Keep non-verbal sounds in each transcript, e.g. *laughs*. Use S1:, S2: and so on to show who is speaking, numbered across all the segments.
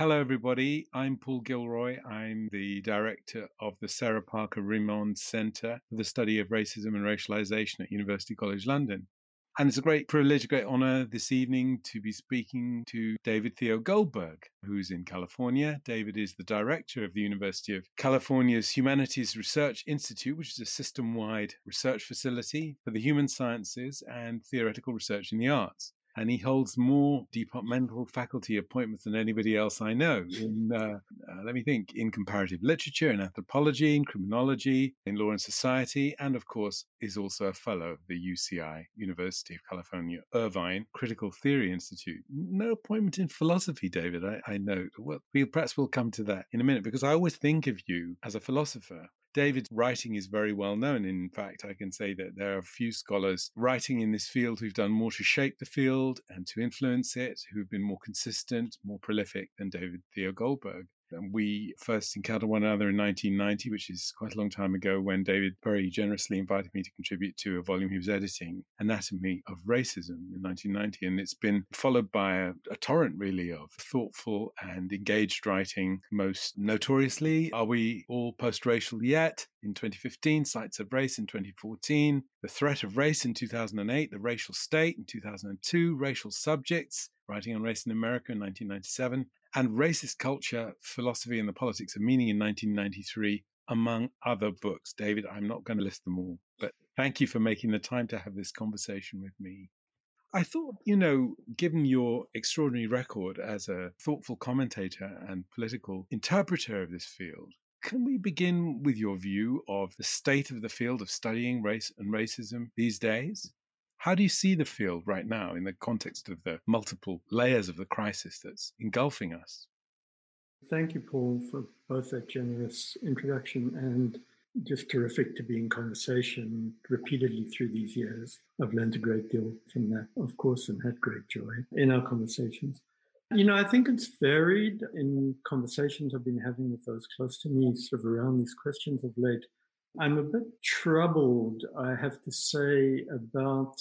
S1: Hello, everybody. I'm Paul Gilroy. I'm the director of the Sarah Parker Remond Centre for the Study of Racism and Racialisation at University College London. And it's a great privilege, a great honor this evening to be speaking to David Theo Goldberg, who's in California. David is the director of the University of California's Humanities Research Institute, which is a system wide research facility for the human sciences and theoretical research in the arts and he holds more departmental faculty appointments than anybody else I know. In uh, uh, let me think, in comparative literature, in anthropology, in criminology, in law and society, and of course is also a fellow of the UCI, University of California, Irvine Critical Theory Institute. No appointment in philosophy, David. I, I know. Well, we perhaps we'll come to that in a minute because I always think of you as a philosopher. David's writing is very well known. In fact, I can say that there are few scholars writing in this field who've done more to shape the field and to influence it, who've been more consistent, more prolific than David Theo Goldberg. We first encountered one another in 1990, which is quite a long time ago, when David very generously invited me to contribute to a volume he was editing, Anatomy of Racism, in 1990. And it's been followed by a, a torrent, really, of thoughtful and engaged writing. Most notoriously, Are We All Post Racial Yet? in 2015, Sites of Race in 2014, The Threat of Race in 2008, The Racial State in 2002, Racial Subjects, Writing on Race in America in 1997, and Racist Culture, Philosophy and the Politics of Meaning in 1993, among other books. David, I'm not going to list them all, but thank you for making the time to have this conversation with me. I thought, you know, given your extraordinary record as a thoughtful commentator and political interpreter of this field, can we begin with your view of the state of the field of studying race and racism these days? How do you see the field right now in the context of the multiple layers of the crisis that's engulfing us?
S2: Thank you, Paul, for both that generous introduction and just terrific to be in conversation repeatedly through these years. I've learned a great deal from that, of course, and had great joy in our conversations. You know, I think it's varied in conversations I've been having with those close to me, sort of around these questions of late. I'm a bit troubled, I have to say, about,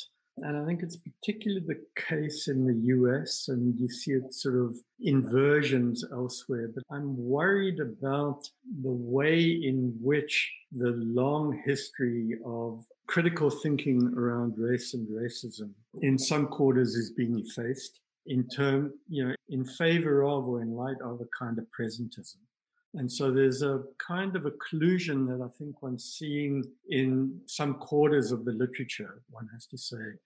S2: and I think it's particularly the case in the US, and you see it sort of inversions elsewhere, but I'm worried about the way in which the long history of critical thinking around race and racism in some quarters is being effaced in term, you know, in favor of or in light of a kind of presentism. And so there's a kind of occlusion that I think one's seeing in some quarters of the literature, one has to say,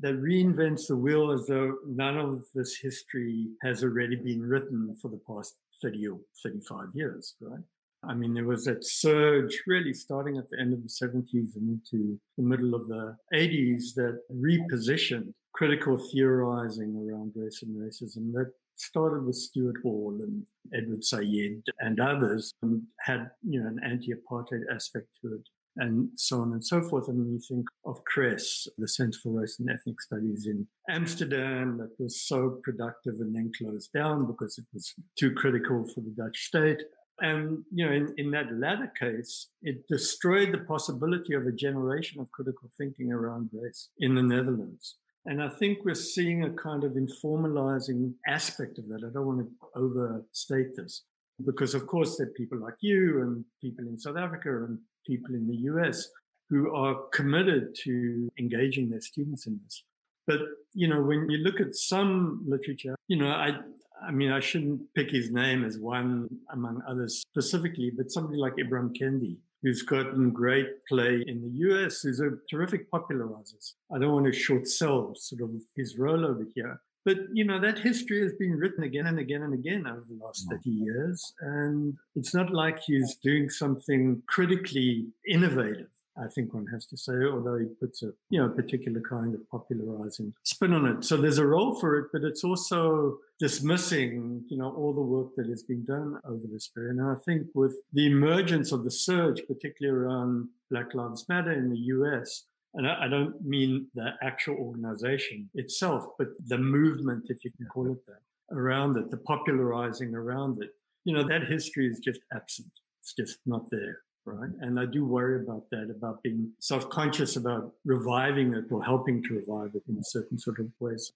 S2: that reinvents the wheel as though none of this history has already been written for the past 30 or 35 years, right? I mean, there was that surge really starting at the end of the 70s and into the middle of the 80s that repositioned critical theorizing around race and racism that started with Stuart Hall and Edward Said and others and had, you know, an anti-apartheid aspect to it and so on and so forth. I mean, you think of CRES, the Center for Race and Ethnic Studies in Amsterdam that was so productive and then closed down because it was too critical for the Dutch state. And, you know, in, in that latter case, it destroyed the possibility of a generation of critical thinking around race in the Netherlands. And I think we're seeing a kind of informalizing aspect of that. I don't want to overstate this because, of course, there are people like you and people in South Africa and people in the US who are committed to engaging their students in this. But, you know, when you look at some literature, you know, I, I mean, I shouldn't pick his name as one among others specifically, but somebody like Ibram Kendi, who's gotten great play in the US, who's a terrific popularizer. I don't want to short sell sort of his role over here. But, you know, that history has been written again and again and again over the last mm. 30 years. And it's not like he's doing something critically innovative. I think one has to say, although he puts a you know particular kind of popularizing spin on it. So there's a role for it, but it's also dismissing you know all the work that has been done over this period. And I think with the emergence of the surge, particularly around Black Lives Matter in the US, and I don't mean the actual organization itself, but the movement, if you can call it that, around it, the popularizing around it. You know, that history is just absent. It's just not there right? And I do worry about that, about being self-conscious about reviving it or helping to revive it in certain sort of ways.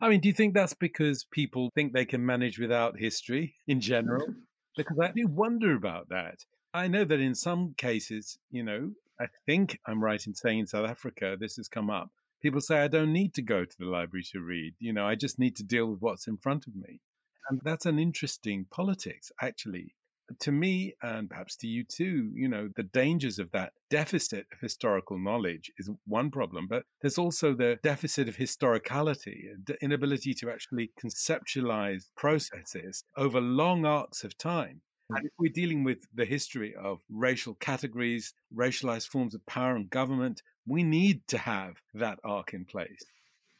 S1: I mean, do you think that's because people think they can manage without history in general? *laughs* Because I do wonder about that. I know that in some cases, you know, I think I'm right in saying in South Africa, this has come up. People say, I don't need to go to the library to read. You know, I just need to deal with what's in front of me. And that's an interesting politics, actually. To me, and perhaps to you too, you know, the dangers of that deficit of historical knowledge is one problem, but there's also the deficit of historicality, the inability to actually conceptualize processes over long arcs of time. And mm. if we're dealing with the history of racial categories, racialized forms of power and government, we need to have that arc in place.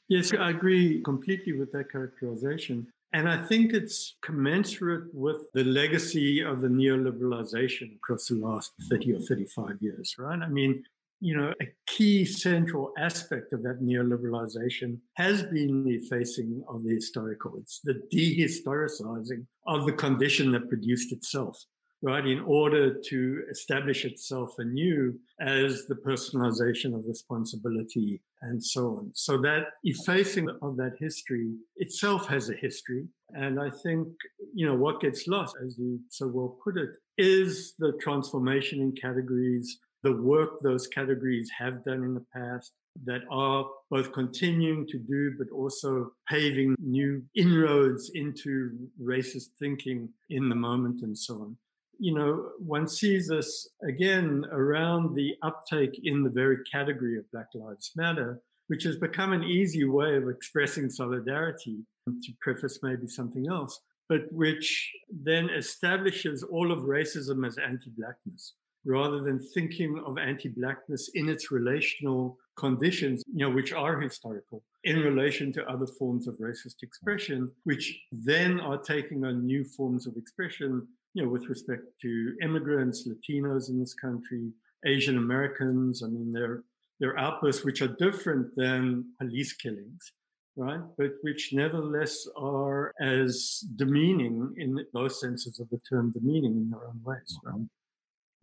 S2: Yes, I agree completely with that characterization. And I think it's commensurate with the legacy of the neoliberalization across the last 30 or 35 years, right? I mean, you know, a key central aspect of that neoliberalization has been the effacing of the historical. It's the dehistoricizing of the condition that produced itself, right? In order to establish itself anew as the personalization of responsibility and so on. So that effacing of that history itself has a history. And I think, you know, what gets lost, as you so well put it, is the transformation in categories, the work those categories have done in the past that are both continuing to do, but also paving new inroads into racist thinking in the moment and so on. You know, one sees this again around the uptake in the very category of Black Lives Matter, which has become an easy way of expressing solidarity, to preface maybe something else, but which then establishes all of racism as anti Blackness rather than thinking of anti Blackness in its relational conditions, you know, which are historical in relation to other forms of racist expression, which then are taking on new forms of expression you know, with respect to immigrants, Latinos in this country, Asian Americans. I mean, they're they're outbursts which are different than police killings, right? But which nevertheless are as demeaning in both senses of the term demeaning in their own ways, right?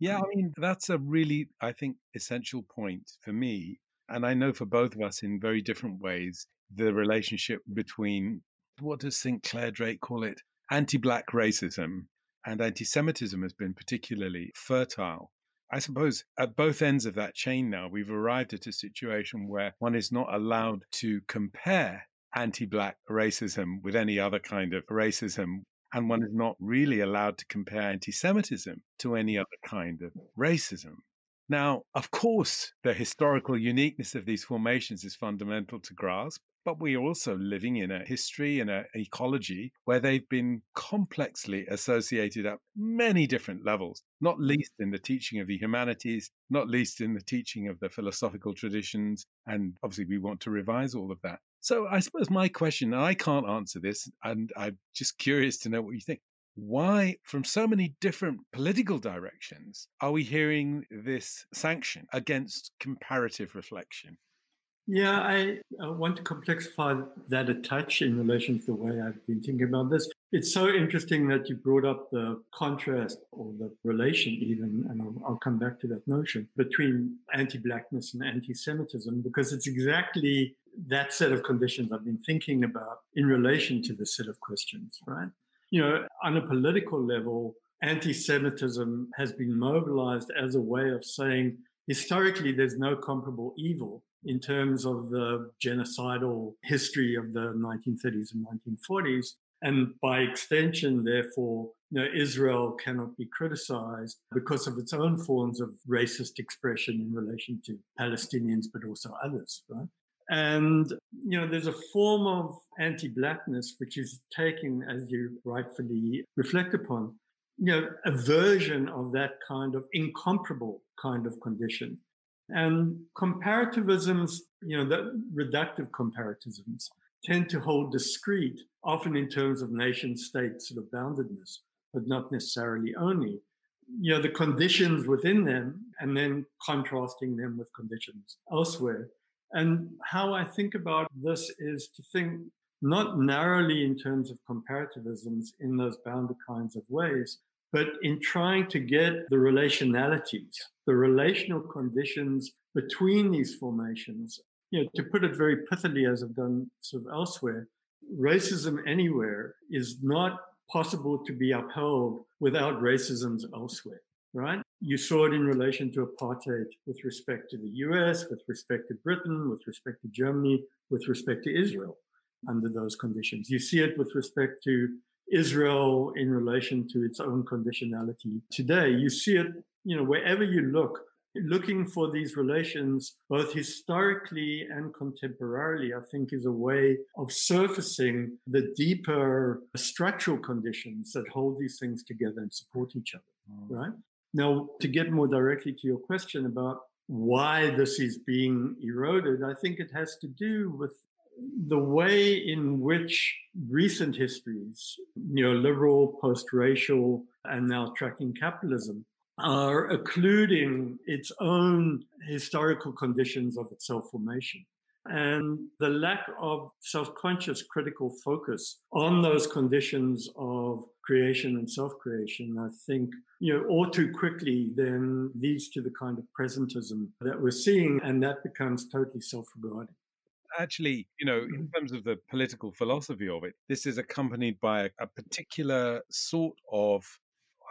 S1: Yeah, I mean, that's a really, I think, essential point for me. And I know for both of us in very different ways, the relationship between what does St. Clair Drake call it? Anti black racism and anti Semitism has been particularly fertile. I suppose at both ends of that chain now, we've arrived at a situation where one is not allowed to compare anti black racism with any other kind of racism. And one is not really allowed to compare anti Semitism to any other kind of racism. Now, of course, the historical uniqueness of these formations is fundamental to grasp, but we're also living in a history and an ecology where they've been complexly associated at many different levels, not least in the teaching of the humanities, not least in the teaching of the philosophical traditions. And obviously, we want to revise all of that. So, I suppose my question, I can't answer this, and I'm just curious to know what you think. Why, from so many different political directions, are we hearing this sanction against comparative reflection?
S2: Yeah, I, I want to complexify that a touch in relation to the way I've been thinking about this. It's so interesting that you brought up the contrast or the relation, even, and I'll, I'll come back to that notion, between anti Blackness and anti Semitism, because it's exactly that set of conditions I've been thinking about in relation to this set of questions, right? You know, on a political level, anti Semitism has been mobilized as a way of saying historically there's no comparable evil in terms of the genocidal history of the 1930s and 1940s. And by extension, therefore, you know, Israel cannot be criticized because of its own forms of racist expression in relation to Palestinians, but also others, right? And, you know, there's a form of anti blackness which is taking, as you rightfully reflect upon, you know, a version of that kind of incomparable kind of condition and comparativisms, you know, the reductive comparativisms tend to hold discrete, often in terms of nation state sort of boundedness, but not necessarily only. You know, the conditions within them and then contrasting them with conditions elsewhere. And how I think about this is to think not narrowly in terms of comparativisms in those bounded kinds of ways, but in trying to get the relationalities, the relational conditions between these formations, you know, to put it very pithily, as I've done sort of elsewhere, racism anywhere is not possible to be upheld without racisms elsewhere, right? You saw it in relation to apartheid with respect to the US, with respect to Britain, with respect to Germany, with respect to Israel under those conditions. You see it with respect to Israel in relation to its own conditionality today. You see it, you know, wherever you look, looking for these relations, both historically and contemporarily, I think is a way of surfacing the deeper structural conditions that hold these things together and support each other, mm. right? Now, to get more directly to your question about why this is being eroded, I think it has to do with the way in which recent histories, neoliberal, post-racial, and now tracking capitalism, are occluding its own historical conditions of its self-formation. And the lack of self-conscious critical focus on those conditions of creation and self-creation, I think, you know, all too quickly then leads to the kind of presentism that we're seeing, and that becomes totally self-regarding
S1: actually, you know, in mm-hmm. terms of the political philosophy of it, this is accompanied by a, a particular sort of,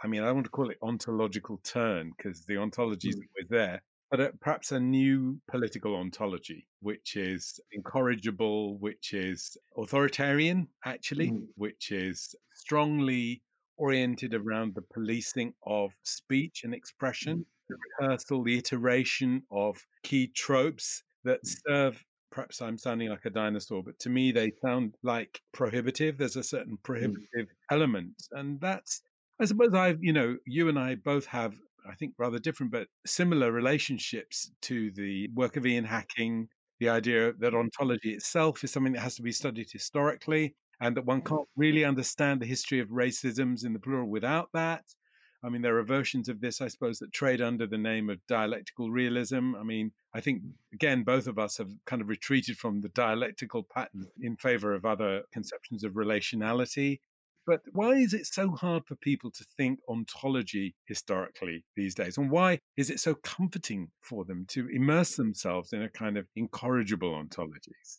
S1: I mean, I don't want to call it ontological turn because the ontology is mm. always there, but a, perhaps a new political ontology, which is incorrigible, which is authoritarian, actually, mm. which is strongly oriented around the policing of speech and expression, mm. the rehearsal, the iteration of key tropes that mm. serve perhaps I'm sounding like a dinosaur, but to me they sound like prohibitive. There's a certain mm. prohibitive mm. element. And that's, I suppose I've, you know, you and I both have, I think, rather different but similar relationships to the work of Ian Hacking, the idea that mm. ontology itself is something that has to be studied historically and that one mm. can't really understand the history of racisms in the plural without that. I mean, there are versions of this, I suppose, that trade under the name of dialectical realism. I mean, I think, mm. again, both of us have kind of retreated from the dialectical pattern in favor of other conceptions of relationality. But why is it so hard for people to think ontology historically these days? And why is it so comforting for them to immerse themselves in a kind of incorrigible ontologies?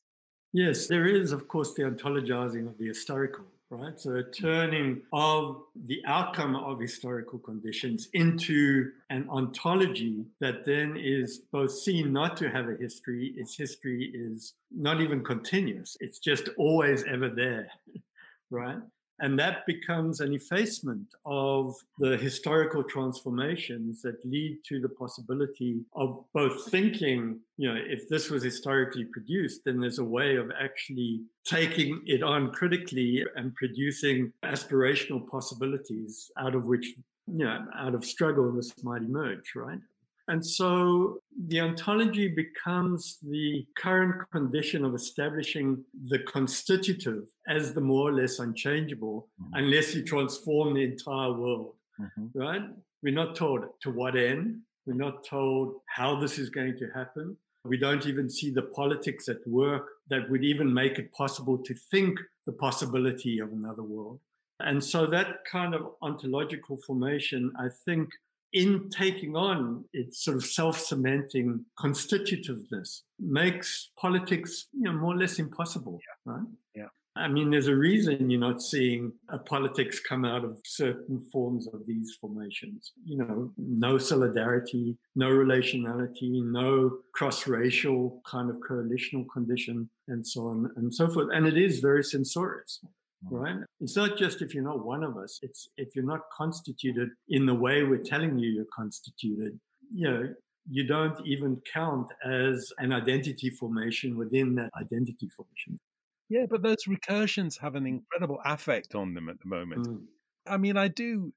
S2: Yes, there is, of course, the ontologizing of the historical right? So a mm. turning of the outcome of historical conditions into an ontology that then is both seen not to have a history, its history is not even continuous, it's just always ever there, *laughs* right? And that becomes an effacement of the historical transformations that lead to the possibility of both thinking, you know, if this was historically produced, then there's a way of actually taking it on critically and producing aspirational possibilities out of which, you know, out of struggle this might emerge, right? And so the ontology becomes the current condition of establishing the constitutive as the more or less unchangeable, mm-hmm. unless you transform the entire world, mm-hmm. right? We're not told to what end. We're not told how this is going to happen. We don't even see the politics at work that would even make it possible to think the possibility of another world. And so that kind of ontological formation, I think, in taking on its sort of self-cementing constitutiveness makes politics you know more or less impossible
S1: yeah.
S2: right
S1: yeah
S2: I mean, there's a reason you're not seeing a politics come out of certain forms of these formations. You know, no solidarity, no relationality, no cross-racial kind of coalitional condition, and so on and so forth. And it is very censorious right? It's not just if you're not one of us, it's if you're not constituted in the way we're telling you you're constituted, you know, you don't even count as an identity formation within that identity formation.
S1: Yeah, but those recursions have an incredible affect on them at the moment. Mm. I mean, I do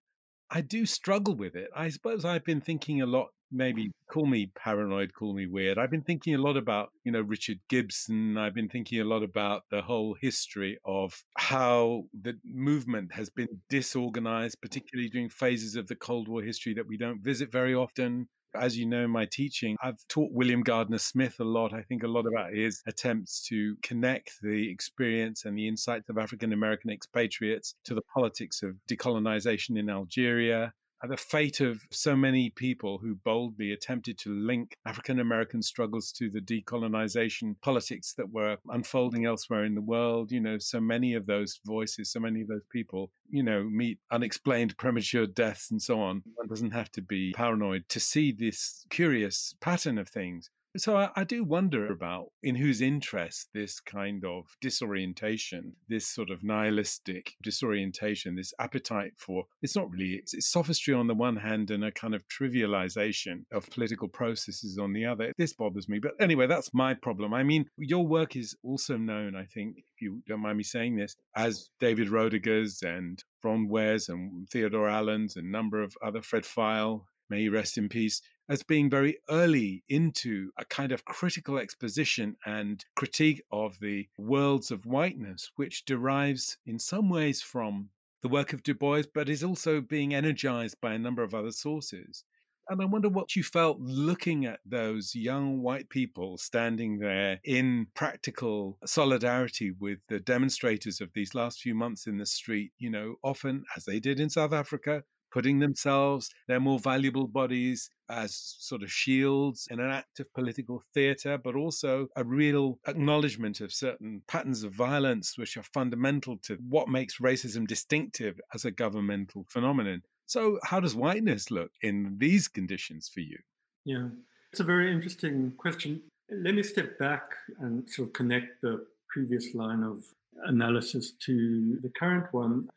S1: I do struggle with it. I suppose I've been thinking a lot maybe call me paranoid, call me weird. I've been thinking a lot about, you know, Richard Gibson. I've been thinking a lot about the whole history of how the movement has been disorganized, particularly during phases of the Cold War history that we don't visit very often. As you know, my teaching, I've taught William Gardner Smith a lot. I think a lot about his attempts to connect the experience and the insights of African American expatriates to the politics of decolonization in Algeria the fate of so many people who boldly attempted to link African American struggles to the decolonization politics that were unfolding elsewhere in the world. You know, so many of those voices, so many of those people, you know, meet unexplained premature deaths and so on. One doesn't have to be paranoid to see this curious pattern of things. So I, I, do wonder about in whose interest this kind of disorientation, this sort of nihilistic disorientation, this appetite for it's not really it's, it's sophistry on the one hand and a kind of trivialization of political processes on the other. This bothers me. But anyway, that's my problem. I mean, your work is also known, I think, if you don't mind me saying this, as David Roediger's and Vron Ware's and Theodore Allen's and a number of other Fred Pfeil, may he rest in peace, as being very early into a kind of critical exposition and critique of the worlds of whiteness, which derives in some ways from the work of Du Bois, but is also being energized by a number of other sources. And I wonder what you felt looking at those young white people standing there in practical solidarity with the demonstrators of these last few months in the street, you know, often, as they did in South Africa, putting themselves, their more valuable bodies, as sort of shields in an act of political theatre, but also a real acknowledgement of certain patterns of violence which are fundamental to what makes racism distinctive as a governmental phenomenon. So, how does whiteness look in these conditions for you?
S2: Yeah, it's a very interesting question. Let me step back and sort of connect the previous line of analysis to the current one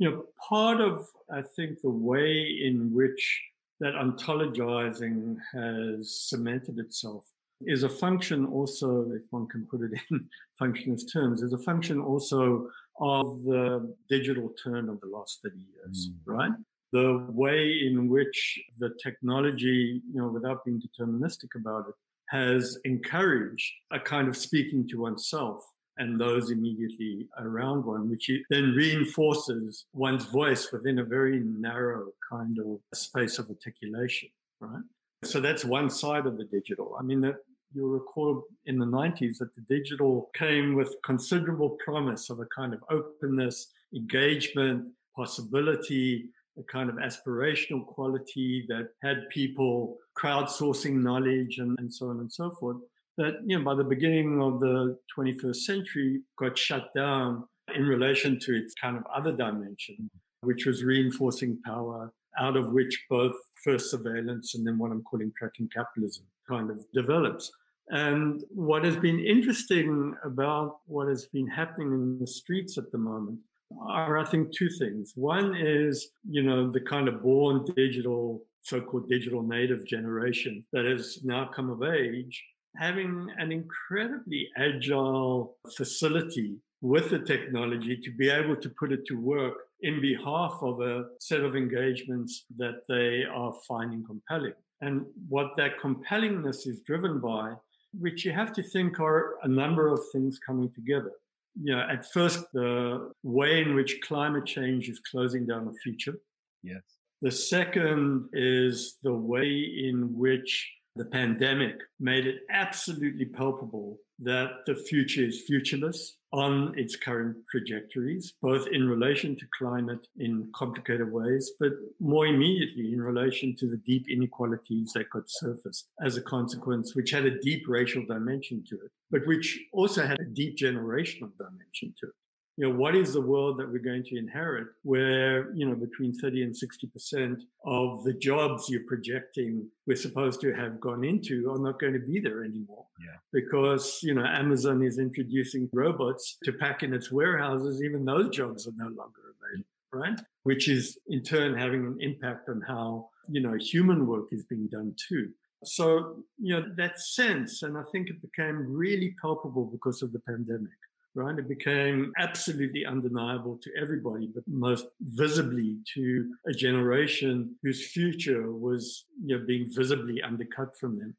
S2: you know, part of, I think, the way in which that ontologizing has cemented itself is a function also, if one can put it *laughs* in functionist terms, is a function also of the digital turn of the last 30 years, mm. right? The way in which the technology, you know, without being deterministic about it, has encouraged a kind of speaking to oneself and those immediately around one, which then reinforces one's voice within a very narrow kind of space of articulation, right? So that's one side of the digital. I mean, you'll recall in the 90s that the digital came with considerable promise of a kind of openness, engagement, possibility, a kind of aspirational quality that had people crowdsourcing knowledge and, and so on and so forth that you know by the beginning of the 21st century got shut down in relation to its kind of other dimension, which was reinforcing power, out of which both first surveillance and then what I'm calling tracking capitalism kind of develops. And what has been interesting about what has been happening in the streets at the moment are, I think, two things. One is, you know, the kind of born digital, so called digital native generation that has now come of age having an incredibly agile facility with the technology to be able to put it to work in behalf of a set of engagements that they are finding compelling. And what that compellingness is driven by, which you have to think are a number of things coming together. You know, at first, the way in which climate change is closing down the future.
S1: Yes.
S2: The second is the way in which the pandemic made it absolutely palpable that the future is futureless on its current trajectories, both in relation to climate in complicated ways, but more immediately in relation to the deep inequalities that got surfaced as a consequence, which had a deep racial dimension to it, but which also had a deep generational dimension to it you know, what is the world that we're going to inherit where, you know, between 30 and 60% of the jobs you're projecting we're supposed to have gone into are not going to be there anymore.
S1: Yeah.
S2: Because, you know, Amazon is introducing robots to pack in its warehouses, even those jobs are no longer available, right? Which is in turn having an impact on how, you know, human work is being done too. So, you know, that sense, and I think it became really palpable because of the pandemic right? It became absolutely undeniable to everybody, but most visibly to a generation whose future was you know, being visibly undercut from them.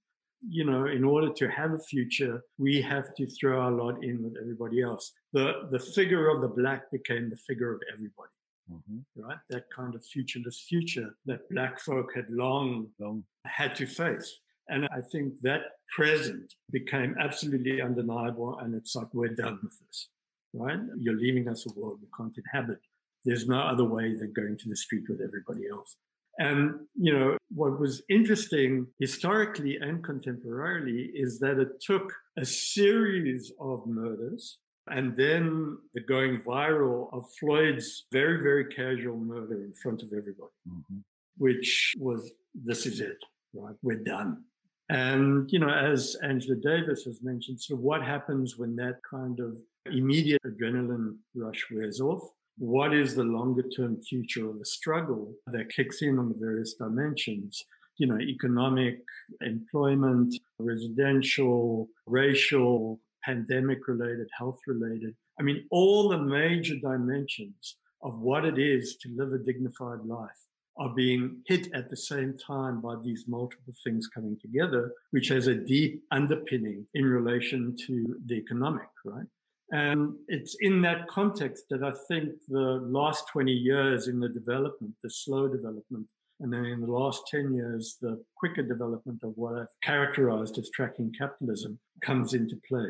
S2: You know, in order to have a future, we have to throw our lot in with everybody else. The the figure of the black became the figure of everybody. Mm-hmm. Right, that kind of futureless future that black folk had long, long had to face. And I think that present became absolutely undeniable. And it's like, we're done with this, right? You're leaving us a world we can't inhabit. There's no other way than going to the street with everybody else. And, you know, what was interesting historically and contemporarily is that it took a series of murders and then the going viral of Floyd's very, very casual murder in front of everybody, mm-hmm. which was, this is it, right? We're done. And, you know, as Angela Davis has mentioned, so what happens when that kind of immediate adrenaline rush wears off? What is the longer term future of the struggle that kicks in on the various dimensions? You know, economic, employment, residential, racial, pandemic related, health related. I mean, all the major dimensions of what it is to live a dignified life are being hit at the same time by these multiple things coming together, which has a deep underpinning in relation to the economic, right? And it's in that context that I think the last 20 years in the development, the slow development, and then in the last 10 years, the quicker development of what I've characterized as tracking capitalism comes into play.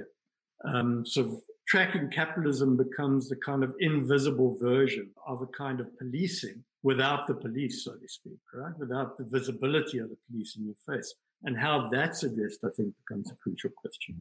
S2: Um, so tracking capitalism becomes the kind of invisible version of a kind of policing without the police, so to speak, right? Without the visibility of the police in your face. And how that's addressed, I think, becomes a crucial question.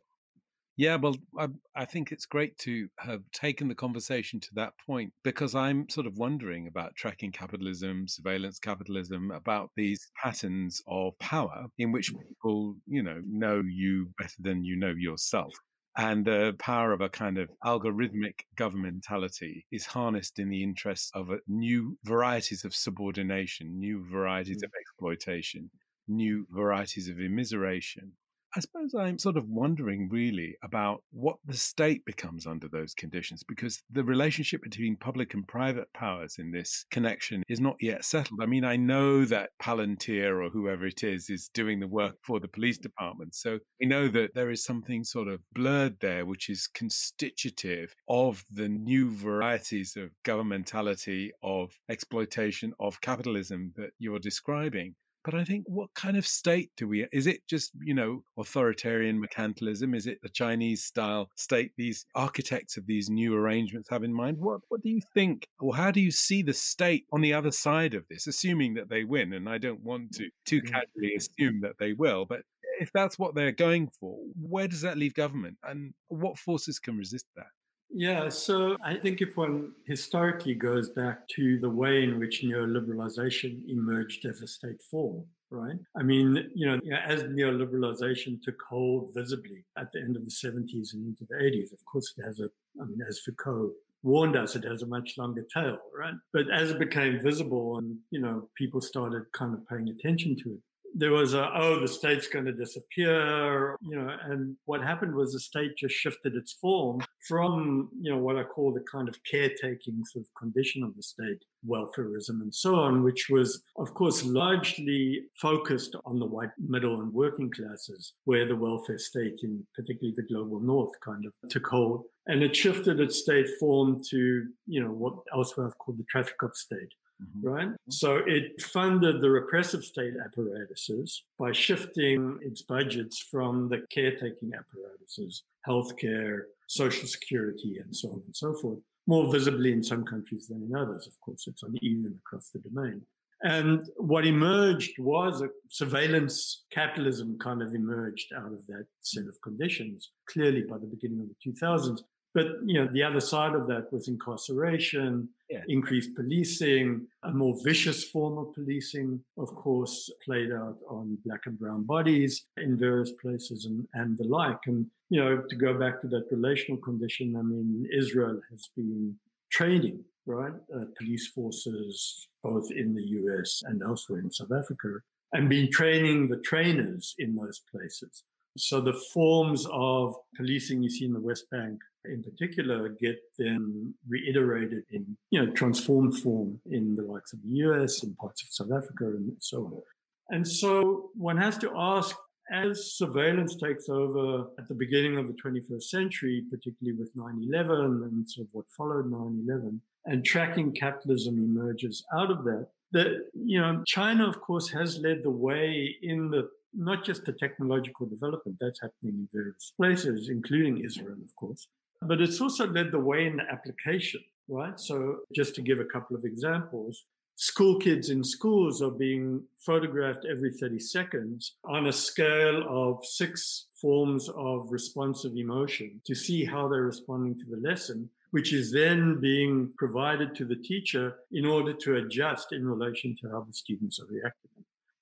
S1: Yeah, well, I, I, think it's great to have taken the conversation to that point because I'm sort of wondering about tracking capitalism, surveillance capitalism, about these patterns of power in which people, you know, know you better than you know yourself. And the power of a kind of algorithmic governmentality is harnessed in the interests of new varieties of subordination, new varieties of mm. exploitation, new varieties of immiseration. I suppose I'm sort of wondering really about what the state becomes under those conditions because the relationship between public and private powers in this connection is not yet settled. I mean, I know that Palantir or whoever it is is doing the work for the police department. So we know that there is something sort of blurred there, which is constitutive of the new varieties of governmentality, of exploitation, of capitalism that you're describing. But I think, what kind of state do we? Is it just you know authoritarian mercantilism? Is it the Chinese style state these architects of these new arrangements have in mind? What what do you think, or how do you see the state on the other side of this? Assuming that they win, and I don't want to too mm-hmm. casually assume that they will, but if that's what they're going for, where does that leave government, and what forces can resist that?
S2: Yeah, so I think if one historically goes back to the way in which neoliberalization emerged as a state form, right? I mean, you know, as neoliberalization took hold visibly at the end of the 70s and into the 80s, of course, it has a, I mean, as Foucault warned us, it has a much longer tail, right? But as it became visible and, you know, people started kind of paying attention to it, there was a oh the state's going to disappear you know and what happened was the state just shifted its form from you know what i call the kind of caretaking sort of condition of the state welfareism and so on which was of course largely focused on the white middle and working classes where the welfare state in particularly the global north kind of took hold. And it shifted its state form to you know what elsewhere i've called the traffic cop state Mm-hmm. Right? So it funded the repressive state apparatuses by shifting its budgets from the caretaking apparatuses, healthcare, social security, and so on and so forth, more visibly in some countries than in others. Of course, it's uneven across the domain. And what emerged was a surveillance capitalism kind of emerged out of that set of conditions, clearly by the beginning of the 2000s. But you know, the other side of that was incarceration, yeah. increased policing, a more vicious form of policing, of course, played out on black and brown bodies in various places and, and the like. And you know, to go back to that relational condition, I mean, Israel has been training right uh, police forces both in the U.S. and elsewhere in South Africa, and been training the trainers in those places. So the forms of policing you see in the West Bank in particular get then reiterated in you know transformed form in the likes of the US and parts of South Africa and so on. And so one has to ask as surveillance takes over at the beginning of the 21st century, particularly with 9 11 and sort of what followed 9 11, and tracking capitalism emerges out of that, that, you know, China, of course, has led the way in the not just the technological development that's happening in various places, including Israel, of course, but it's also led the way in the application, right? So just to give a couple of examples, school kids in schools are being photographed every 30 seconds on a scale of six forms of responsive emotion to see how they're responding to the lesson, which is then being provided to the teacher in order to adjust in relation to how the students are reacting.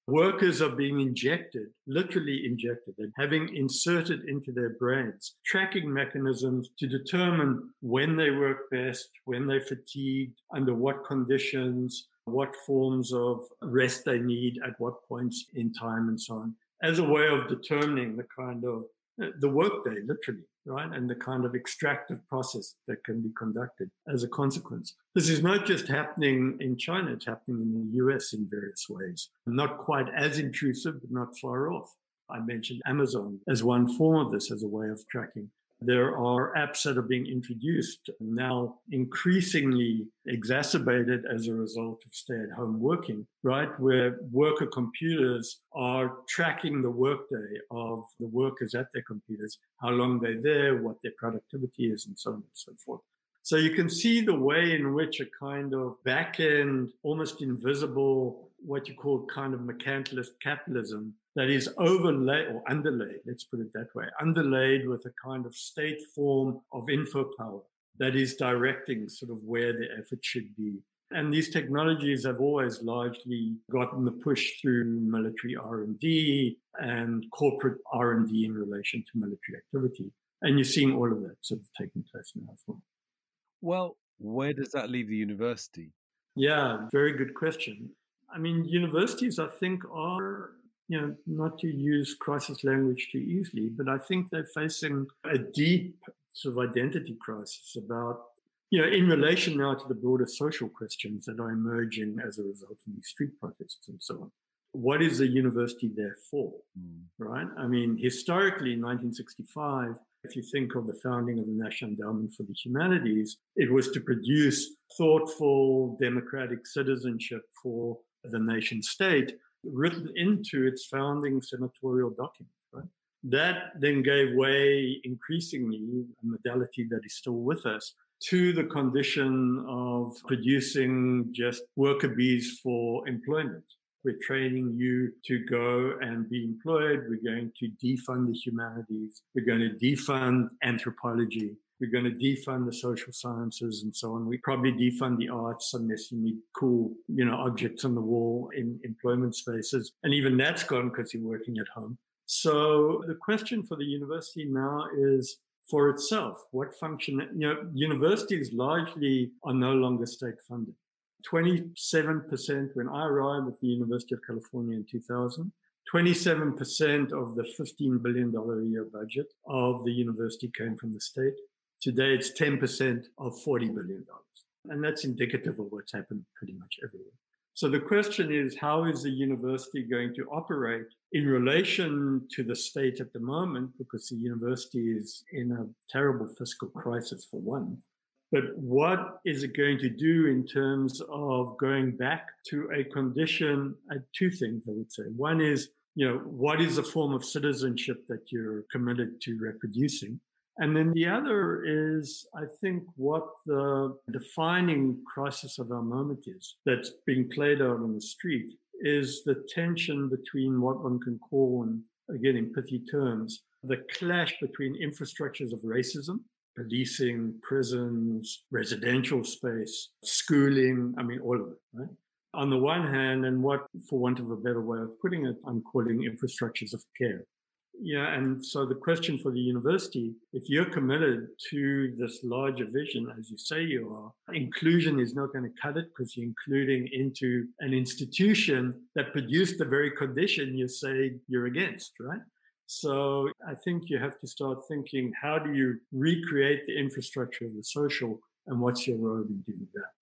S2: Workers are being injected, literally injected, and having inserted into their brains tracking mechanisms to determine when they work best, when they're fatigued, under what conditions, what forms of rest they need at what points in time, and so on, as a way of determining the kind of uh, the workday, literally, right? And the kind of extractive process that can be conducted as a consequence. This is not just happening in China, it's happening in the US in various ways. Not quite as intrusive, but not far off. I mentioned Amazon as one form of this as a way of tracking. There are apps that are being introduced now increasingly exacerbated as a result of stay at home working, right? Where worker computers are tracking the workday of the workers at their computers, how long they're there, what their productivity is, and so on and so forth. So you can see the way in which a kind of back end, almost invisible, what you call kind of mercantilist capitalism that is overlaid or underlaid, let's put it that way, underlaid with a kind of state form of info power that is directing sort of where the effort should be. And these technologies have always largely gotten the push through military R&D and corporate R&D in relation to military activity. And you're seeing all of that sort of taking place now as well.
S1: Well, where does that leave the university?
S2: Yeah, very good question. I mean, universities, I think, are you know, not to use crisis language too easily, but I think they're facing a deep sort of identity crisis about, you know, in relation now to the broader social questions that are emerging as a result of these street protests and so on. What is a university there for? Mm. Right? I mean, historically, in 1965, if you think of the founding of the National Endowment for the Humanities, it was to produce thoughtful democratic citizenship for the nation state written into its founding senatorial document. Right? That then gave way increasingly, a modality that is still with us, to the condition of producing just worker bees for employment. We're training you to go and be employed. We're going to defund the humanities. We're going to defund anthropology. We're going to defund the social sciences and so on. We probably defund the arts unless you need cool, you know, objects on the wall in employment spaces. And even that's gone because you're working at home. So the question for the university now is for itself, what function, you know, universities largely are no longer state funded. 27% when I arrived at the University of California in 2000, 27% of the $15 billion a year budget of the university came from the state. Today, it's 10% of $40 billion. And that's indicative of what's happened pretty much everywhere. So the question is, how is the university going to operate in relation to the state at the moment? Because the university is in a terrible fiscal crisis for one. But what is it going to do in terms of going back to a condition? Uh, two things I would say. One is, you know, what is the form of citizenship that you're committed to reproducing? And then the other is, I think, what the defining crisis of our moment is that's being played out on the street is the tension between what one can call, and again in pithy terms, the clash between infrastructures of racism, policing, prisons, residential space, schooling, I mean, all of it, right? On the one hand, and what, for want of a better way of putting it, I'm calling infrastructures of care. Yeah, and so the question for the university, if you're committed to this larger vision, as you say you are, inclusion is not going to cut it because you're including into an institution that produced the very condition you say you're against, right? So I think you have to start thinking, how do you recreate the infrastructure of the social and what's your role in doing that?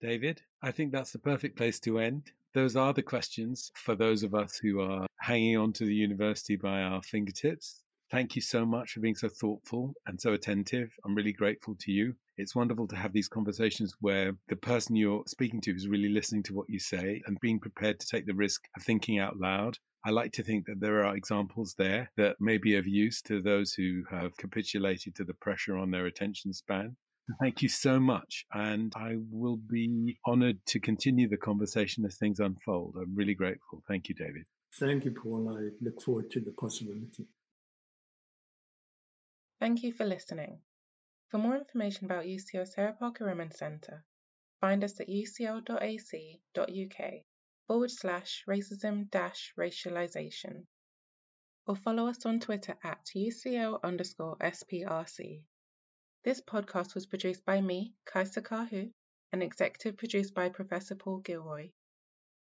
S1: David, I think that's the perfect place to end. Those are the questions for those of us who are hanging on to the university by our fingertips. Thank you so much for being so thoughtful and so attentive. I'm really grateful to you. It's wonderful to have these conversations where the person you're speaking to is really listening to what you say and being prepared to take the risk of thinking out loud. I like to think that there are examples there that may be of use to those who have capitulated to the pressure on their attention span. Thank you so much. And I will be honored to continue the conversation as things unfold. I'm really grateful. Thank you, David.
S2: Thank you, Paul. I look forward to the possibility.
S3: Thank you for listening. For more information about UCL Sarah Parker Remond Centre, find us at ucl.ac.uk forward slash racism dash racialization or follow us on Twitter at UCL underscore SPRC. This podcast was produced by me, Kaisa Kahu, and executive produced by Professor Paul Gilroy.